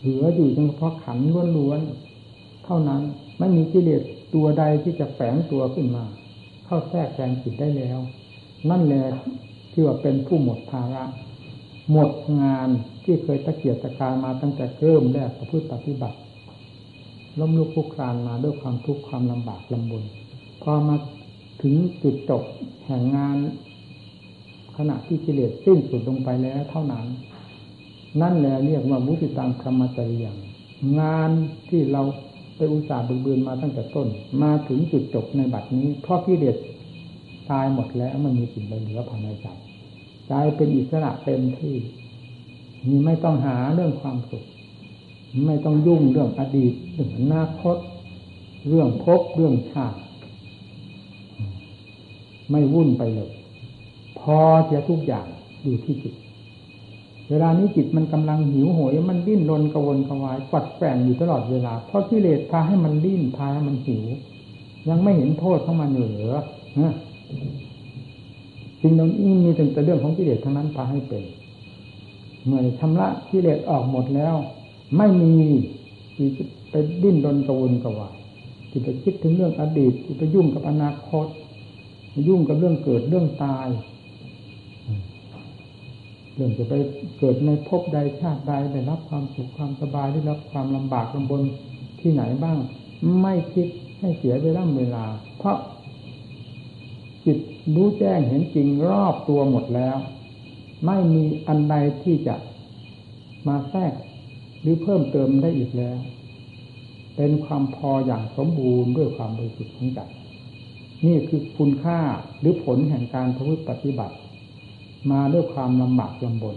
เหลืออยู่เฉพาะขันล้วนๆเท่านั้นไม่มีกิเลสตัวใดที่จะแฝงตัวขึ้นมา เข้าแทรกแซงจิตได้แล้ว นั่นแหละที่ว่าเป็นผู้หมดภาระ หมดงานที่เคยตะเกียบตะการมาตั้งแต่เริ่มแรกประพฤติปฏิบัติล้มลุกคลุกคลานมาด้วยความทุกข์ความลำบากลำบนพอมาถึงจุดจบแห่งงาน ขณะที่กิเลสสิ้นสุดลงไปแล้วเท่านั้น นั่นแหละเรียกว่ามุติตังธรรมจริยังงานที่เราไปอุตส่าห์บึกบืนมาตั้งแต่ต้น มาถึงจุดจบในบัดนี้เพราะกิเลสตายหมดแล้วมันมีสิ่งเหลือภายในใจ ใจเป็นอิสระเต็มที่มีไม่ต้องหาเรื่องความสุข ไม่ต้องยุ่งเรื่องอดีตเรื่องอนาคต เรื่องพบเรื่องชาติไม่วุ่นไปเลย พอจะทุกอย่างอยู่ที่จิต เวลานี้จิตมันกำลังหิวโหย มันดิ้นรนกระวนกระวายกัดแฝงอยู่ตลอดเวลา เพราะกิเลสพาให้มันดิ้นพาให้มันหิว ยังไม่เห็นโทษของมันเหลือ สิ่งเหล่านี้มีแต่เรื่องของกิเลสทั้งนั้นพาให้เป็นเมื่อชำระกิเลสออกหมดแล้ว ไม่มีที่จะไปดิ้นรนกระวนกระวายที่จะคิดถึงเรื่องอดีตที่ไปยุ่งกับอนาคตยุ่งกับเรื่องเกิดเรื่องตาย เรื่องจะไปเกิดในภพใดชาติใดได้รับความสุขความสบายได้รับความลำบากลำบนที่ไหนบ้าง ไม่คิดให้เสียเวลาเวลา เพราะ จิตรู้แจ้งเห็นจริงรอบตัวหมดแล้ว ไม่มีอันใดที่จะมาแทรกหรือเพิ่มเติมได้อีกแล้ว เป็นความพออย่างสมบูรณ์ด้วยความบริสุทธิ์ของใจนี่คือคุณค่าหรือผลแห่งการพปฏิบัติ มาด้วยความลำบากลำบน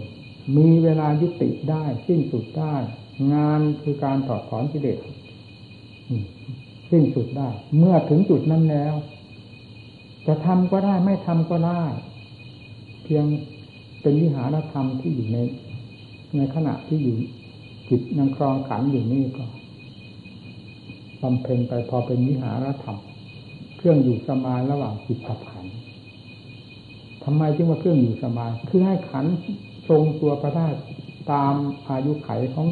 มีเวลายุติได้สิ้นสุดได้ งานคือการถอดถอนกิเลสสิ้นสุดได้ เมื่อถึงจุดนั้นแล้ว จะทำก็ได้ไม่ทำก็ได้ เพียงเป็นวิหารธรรมที่อยู่ใน ในขณะที่อยู่จิตยังครองขันอยู่นี่ก็บำเพ็ญไปพอเป็นวิหารธรรม เครื่องอยู่สมาระหว่างจิตกับขันทำไมจึงว่าเครื่องอยู่สบายคือให้ขันทรงตัวพระได้ตามอายุไขของ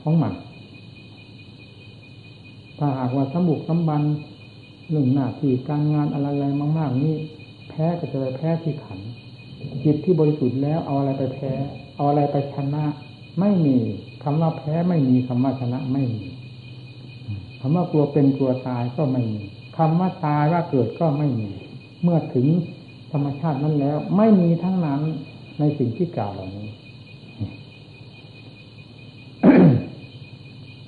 ของมันถ้าหากว่าสมบุกสมบัน หนึ่องหน้าที่การงานอะไรๆมาก ๆ นี่แพ้ก็จะไปแพ้ที่ขันจิตที่บริสุทธิ์แล้วเอาอะไรไปแพ้ เอาอะไรไปชนะ ไม่มีคำว่าแพ้ไม่มีคำว่าชนะไม่มีคำว่ากลัวเป็นกลัวตายก็ไม่มีคำว่าตายว่าเกิดก็ไม่มี เมื่อถึงธรรมชาตินั้นแล้ว ไม่มีทั้งนั้นในสิ่งที่กล่าวเหล่านี้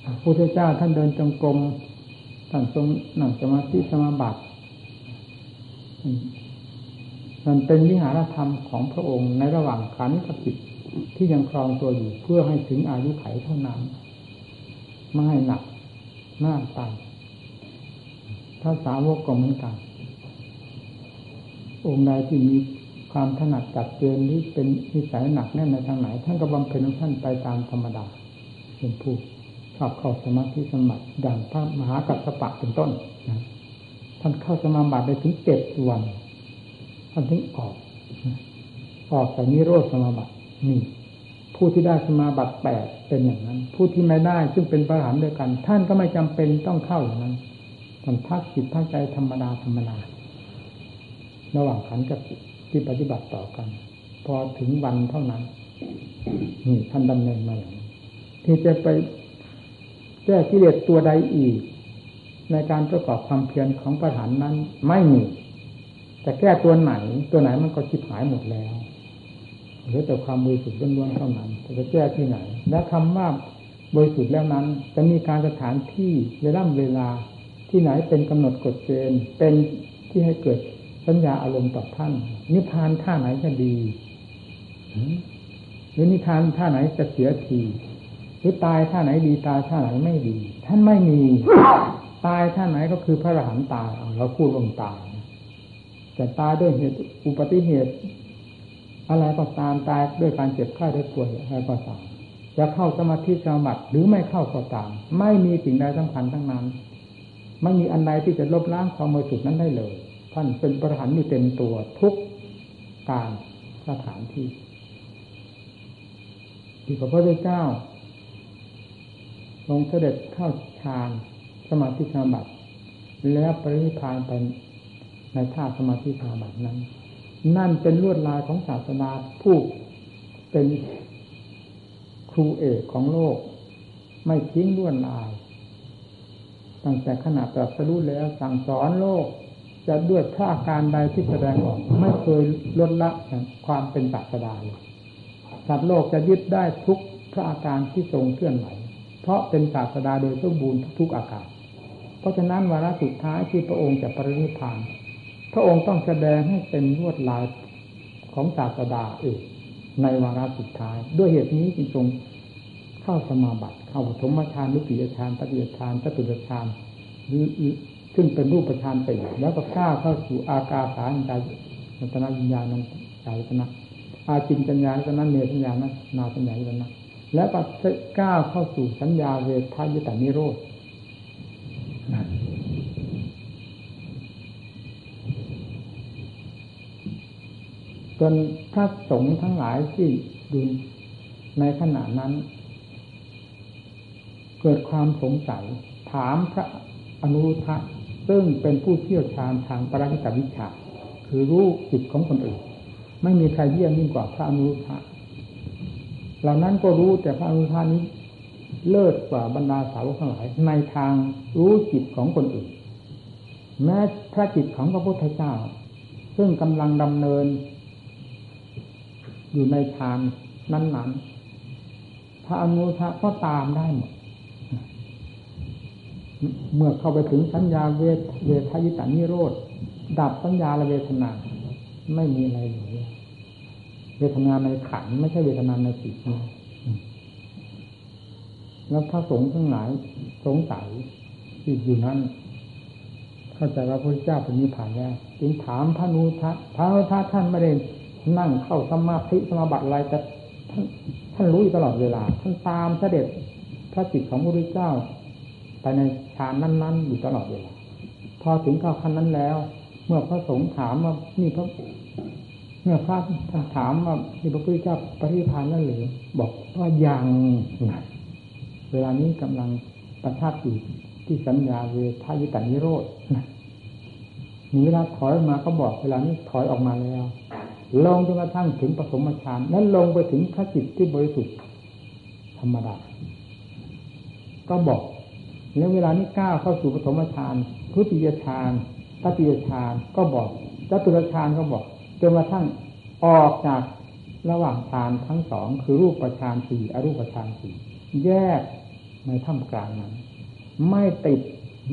พระพุทธเจ้าท่านเดินจงกรม ท่านทรงนั่งสมาธิสมาบัติมันเป็นวิหารธรรมของพระองค์ในระหว่างขันกับจิที่ยังครองตัวอยู่เพื่อให้ถึงอายุไขเท่านั้นไม่ให้หนักหน้าตายถ้าสาวกก็เหมือนกัน องค์ใดที่มีความถนัดจัดเจนหรือเป็นนิสัยหนักแน่นในทางไหน ท่านก็บำเพ็ญของท่านไปตามธรรมดาเป็นผู้ ชอบเข้าสมาธิสมัติดังพระมหากัสสปะเป็นต้นนะท่านเข้าสมาบัติได้ถึงเจ็ดวันท่านถึงออก ออกจากนิโรธสมาบัตินี่ผู้ที่ได้สมาบัติแปดเป็นอย่างนั้น ผู้ที่ไม่ได้ซึ่งเป็นพระหันด้วยกัน ท่านก็ไม่จำเป็นต้องเข้าอย่างนั้นท่านพักจิตพักใจธรรมดาธรรมดาระหว่างขันกับที่ปฏิบัติต่อกัน พอถึงวันเท่านั้นนี่ท่านดำเนินมาอย่างนี้ที่จะไป แก้กิเลสตัวใดอีก ในการประกอบความเพียรของประหารนั้นไม่มี แต่แก้ตัวไหนตัวไหนมันก็ชิบหายหมดแล้วเหลือแต่ความบริสุทธิ์ล้วนๆเท่านั้นจะแก้ที่ไหน และคำว่าบริสุทธิ์แล้วนั้น จะมีการสถานที่เวลาเวลาที่ไหนเป็นกำหนดกฎเกณฑ์เป็นที่ให้เกิดสัญญาอารมณ์ต่อท่าน นิพพานท่าไหนจะดีหรือนิพพานท่าไหนจะเสียที รือตายท่าไหนดีตายท่าไหนไม่ดี ท่านไม่มี ตายท่าไหนก็คือพระอรหันต์ตายเราพูดลงตายแต่ตายด้วยเหตุอุปติเหตุ อะไรก็ตามตายด้วยการเจ็บไข้ได้ป่วยอะไรก็ตามจะเข้าสมาธิสมาบัติหรือไม่เข้าก็ตาม ไม่มีสิ่งใดสำคัญทั้งนั้น ไม่มีอันใดที่จะลบล้างความมือสุดนั้นได้เลย ท่านเป็นประหารอยู่เต็มตัวทุกการสถานที่ที่พระพุทธเจ้า ลงเสด็จเข้าฌานสมาธิสมาบัติแล้วปรินิพานไปในท่าสมาธิสมาบัตินั้น นั่นเป็นลวดลายของศาสนาผู้เป็นครูเอกของโลก ไม่ทิ้งลวดลาย ตั้งแต่ขณะตรัสรู้แล้วสั่งสอนโลก จะด้วยท่าการใดที่แสดงออก ไม่เคยลดละความเป็นศาสดาเลยสัตว์โลกจะยึดได้ทุกพระอาการที่ทรงเคลื่อนไหว เพราะเป็นศาสดาโดยสมบูรณ์ทุกอาการเพราะฉะนั้นวาระสุดท้ายที่พระองค์จะปรินิพาน พระองค์ต้องแสดงให้เป็นลวดลายของศาสดาเอกในวาระสุดท้าย ด้วยเหตุนี้จึงทรงเข้าสมาบัติเข้าธมฌานลุกิยฌานปฏิยฌานจตุรฌานหรือซึ่งเป็นรูปฌานไปแล้วก็ก้าวเข้าสู่อากาสาใจนัตนาวิญญาณนันใจนะอาจินปัญญานัตนาเนสัญญาณนาสัญญาณนะ แล้วก็ก้าวเข้าสู่สัญญาเวทายตานิโรธจนพระสงฆ์ทั้งหลายที่ดูในขณะนั้น เกิดความสงสัย ถามพระอนุรุทธะซึ่งเป็นผู้เชี่ยวชาญทางปรัชญาวิชา คือรู้จิตของคนอื่น ไม่มีใครเยี่ยมยิ่งกว่าพระอนุรุทธะ เหล่านั้นก็รู้แต่พระอนุทานี้ เลิศกว่าบรรดาสาวกทั้งหลาย ในทางรู้จิตของคนอื่น แม้พระจิตของพระพุทธเจ้า ซึ่งกำลังดำเนิน อยู่ในฌานนั้นๆ พระอนุทะก็ตามได้หมดเมื่อเข้าไปถึงสัญญาเวทเวทายตานิโรธดับสัญญาละเวทนา ไม่มีอะไรเลย เวทนาในขันไม่ใช่เวทนาในจิตนะแล้วถ้าสงฆ์ทั้งหลายสงสัยที่อยู่นั้น เข้าใจว่าพระเจ้าเป็นนิพพานแล้วจึงถามพระนุทะพระนุทะท่านไม่ได้นั่งเข้าสมาธิสมาบัติอะไรจะท่านท่านรู้อยู่ตลอดเวลา ท่านตามเสด็จพระจิตของพระพุทธเจ้าไปในฌานนั้น ๆ อยู่ตลอดเวลาพอถึงข้าขั้นนั้นแล้ว เมื่อพระสงฆ์ถามว่านี่พระ เมื่อพระท่านถามว่านี่พระพุทธเจ้าปฏิพานนั่นหรือ บอกว่ายังเวลานี้กำลังประทับอยู่ที่สัญญาเวทายตานิโรธมีเวลาถอยมาก็บอกเวลานี้ถอยออกมาแล้ว ลงจนกระทั่งถึงปฐมฌานนั้นลงไปถึงพระจิตที่บริสุทธิ์ธรรมดา ก็บอก แล้วเวลานี้ก้าวเข้าสู่ปฐมฌานทุติยฌานตติยฌานก็บอกจตุรฌานก็บอก จนกระทั่งออกจากระหว่างฌานทั้งสองคือรูปฌานสี่อรูปฌานสี่แยกในท่ามกลางนั้น ไม่ติด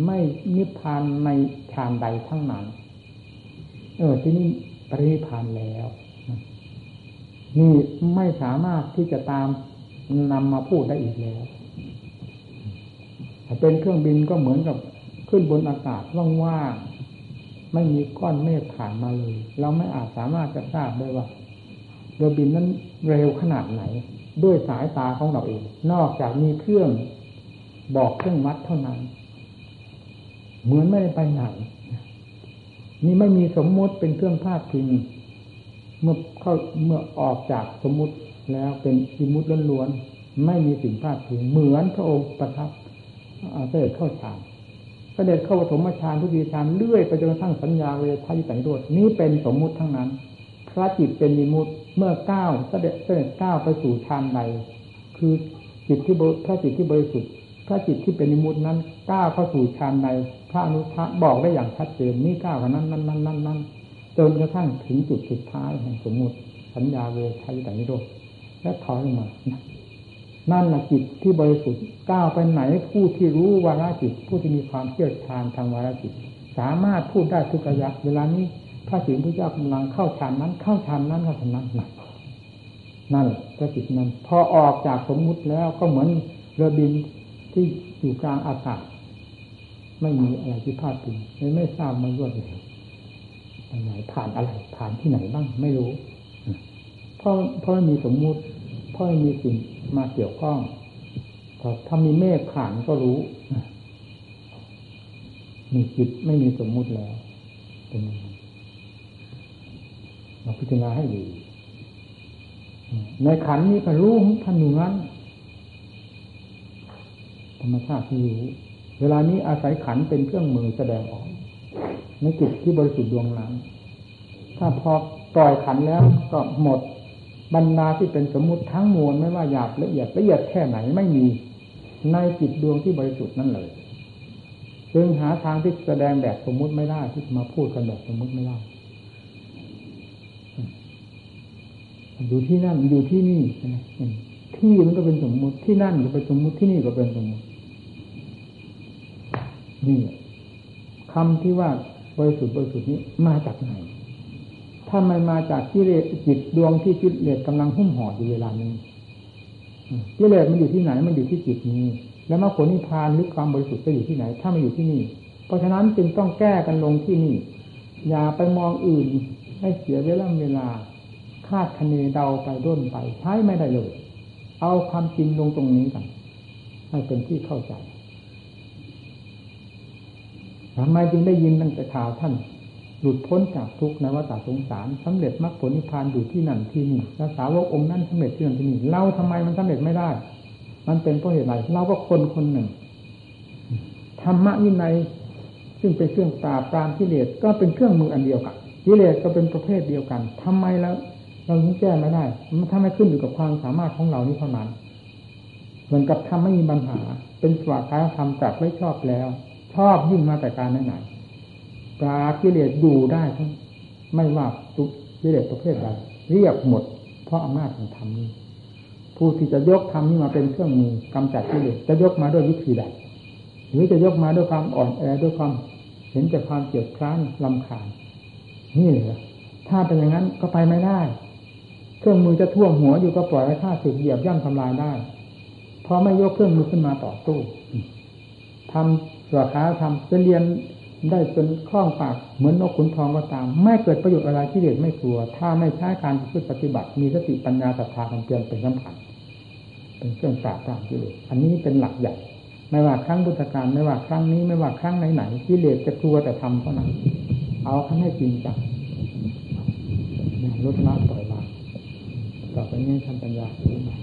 ไม่นิพพานในฌานใดทั้งนั้น เออที่นี่ปริพานแล้ว นี่ไม่สามารถที่จะตามนำมาพูดได้อีกแล้วเป็นเครื่องบินก็เหมือนกับขึ้นบนอากาศว่างๆ ไม่มีก้อนเมฆผ่านมาเลย เราไม่อาจสามารถจะทราบได้ว่าเรือบินนั้นเร็วขนาดไหน ด้วยสายตาของเราเอง นอกจากมีเครื่องบอกเครื่องวัดเท่านั้น เหมือนไม่ได้ไปไหนนี่ไม่มีสมมุติเป็นเครื่องพาดพิงเมื่อเข้าเมื่อออกจากสมมุติแล้วเป็นอิมุติล้วนๆไม่มีสิ่งพาดพิงเหมือนพระองค์ประทับเสด็จเข้าฌาน เสด็จเข้าปฐมฌานทุติยฌานเลื่อยไปจนกระทั่งสัญญาเวทายสังโรดนี้เป็นสมมุติทั้งนั้น พระจิตเป็นมิมุติเมื่อก้าวเสด็จเสด็จก้าวไปสู่ฌานใด คือจิตที่พระจิตที่บริสุทธิ์พระจิตที่เป็นมิมุตินั้นก้าวเข้าสู่ฌานใดพระอนุทะบอกได้อย่างชัดเจนนี่ก้าวนั้นนั้นนั้นนั้นนั้นจนกระทั่งถึงจุดสุดท้ายแห่งสมมุติสัญญาเวทายสังโรดและถอยลงมานั่ นแหละจิตที่บริสุทธิ์ก้าวไปไหนผู้ที่รู้วาระจิต ผู้ที่มีความเชี่ยวชาญทางวาระจิต สามารถพูดได้ทุกระยะ เวลานี้พระสิงห์พระเจ้ากำลังเข้าฌานนั้น เข้าฌานนั้นเข้าฌานนั้นนั่นพระจิตนั้น พอออกจากสมมุติแล้วก็เหมือนเรือบินที่อยู่กลางอากาศไม่มีอะไรที่พลาดพิงไม่ทราบมันรวดเลยไหนผ่านอะไร ผ่านที่ไหนบ้าง ไม่รู้เพราะเพราะมีสมมุติเพราะมีสิ่ง มาเกี่ยวข้องถ้ามีเมฆผ่านก็รู้มีจิตไม่มีสมมุติแล้วเป็นเราพิจารณาให้ดีในขันนี้ก็รู้ท่านอยู่นั้นธรรมชาติที่รู้เวลานี้อาศัยขันเป็นเครื่องมือแสดงออกในจิตที่บริสุทธิ์ดวงนั้น ถ้าพอปล่อยขันแล้วก็หมด บรรดาที่เป็นสมมุติทั้งมวลไม่ว่าหยาบละเอียดละเอียดแค่ไหนไม่มีในจิตดวงที่บริสุทธิ์นั่นเลยจึงหาทางที่แสดงแบบสมมุติไม่ได้ที่มาพูดกันแบบสมมุติไม่ได้อยู่ที่นั่นอยู่ที่นี่ที่มันก็เป็นสมมุติที่นั่นก็เป็นสมมุติที่นี่ก็เป็นสมมุตินี่คำที่ว่าบริสุทธิ์บริสุทธิ์นี้มาจากไหน ถ้ามันมาจากกิเลสจิตดวงที่กิเลสกำลังหุ้มห่ออยู่เวลานี้กิเลสมันอยู่ที่ไหนมันอยู่ที่จิตนี้ แล้วมรรคผลนิพพานหรือความบริสุทธิ์จะอยู่ที่ไหน ถ้ามันอยู่ที่นี่ เพราะฉะนั้นจึงต้องแก้กันลงที่นี่ อย่าไปมองอื่นให้เสียเวลาเวลาคาดคะเนเดาไปด้นไปใช้ไม่ได้เลย เอาความจริงลงตรงนี้กันให้เป็นที่เข้าใจทำไมจึงได้ยินตั้งแต่ข่าวท่าน หลุดพ้นจากทุกข์ในวัฏสงสารสำเร็จมรรคผลนิพพานอยู่ที่นั่นที่นี่แล้วสาวกองค์นั้นสำเร็จที่นั่นที่นี่เราทำไมมันสำเร็จไม่ได้ มันเป็นเพราะเหตุไรเราก็คนคนหนึ่งธรรมะวินัยซึ่งเป็นเครื่องปราบปรามกิเลสก็เป็นเครื่องมืออันเดียวกันกิเลสก็เป็นประเภทเดียวกันทำไมแล้ว เราถึงแก้ไม่ได้มันทำให้ขึ้นอยู่กับความสามารถของเรานี้เท่านั้นเหมือนกับทำไม่มีปัญหา เป็นสวากายธรรมจัดไว้ชอบแล้ว ชอบยิ่งมาแต่การไหน ปรากิเลสอยู่ได้ทั้งไม่ว่าทุกกิเลสประเภทใดเรียบหมด เพราะอำนาจของธรรมนี้ผู้ที่จะยกธรรมนี้มาเป็นเครื่องมือกำจัดกิเลสจะยกมาด้วยวิธีใดหรือจะยกมาด้วยความอ่อนแอด้วยความเห็นแต่ความเกลียดคร้านลำคาญนี่เหรอถ้าเป็นอย่างนั้นก็ไปไม่ได้ เครื่องมือจะท่วมหัวอยู่ก็ปล่อยให้ข้าศึกเหยียบย่ำทำลายได้เพราะไม่ยกเครื่องมือขึ้นมาต่อสู้ทำสวขาทำจะเรียน ได้จนคล่องปากเหมือนนกขุนทองก็ตาม ไม่เกิดประโยชน์อะไรที่เด็ดไม่กลัว ถ้าไม่ใช้การพปฏิบัติ มีสติปัญญาศรัทธาความเพียรเป็นสำคัญเป็นเครื่องปราบปรามกิเลสอันนี้เป็นหลักใหญ่ไม่ว่าครั้งบุตรการไม่ว่าครั้งนี้ไม่ว่าครั้งไหนๆกิเลสจะกลัวแต่ทำเท่านั้นเอาขั้นให้จริงจังลดละปล่อยวางต่อไปนี้ทำปัญญาขึ้นมา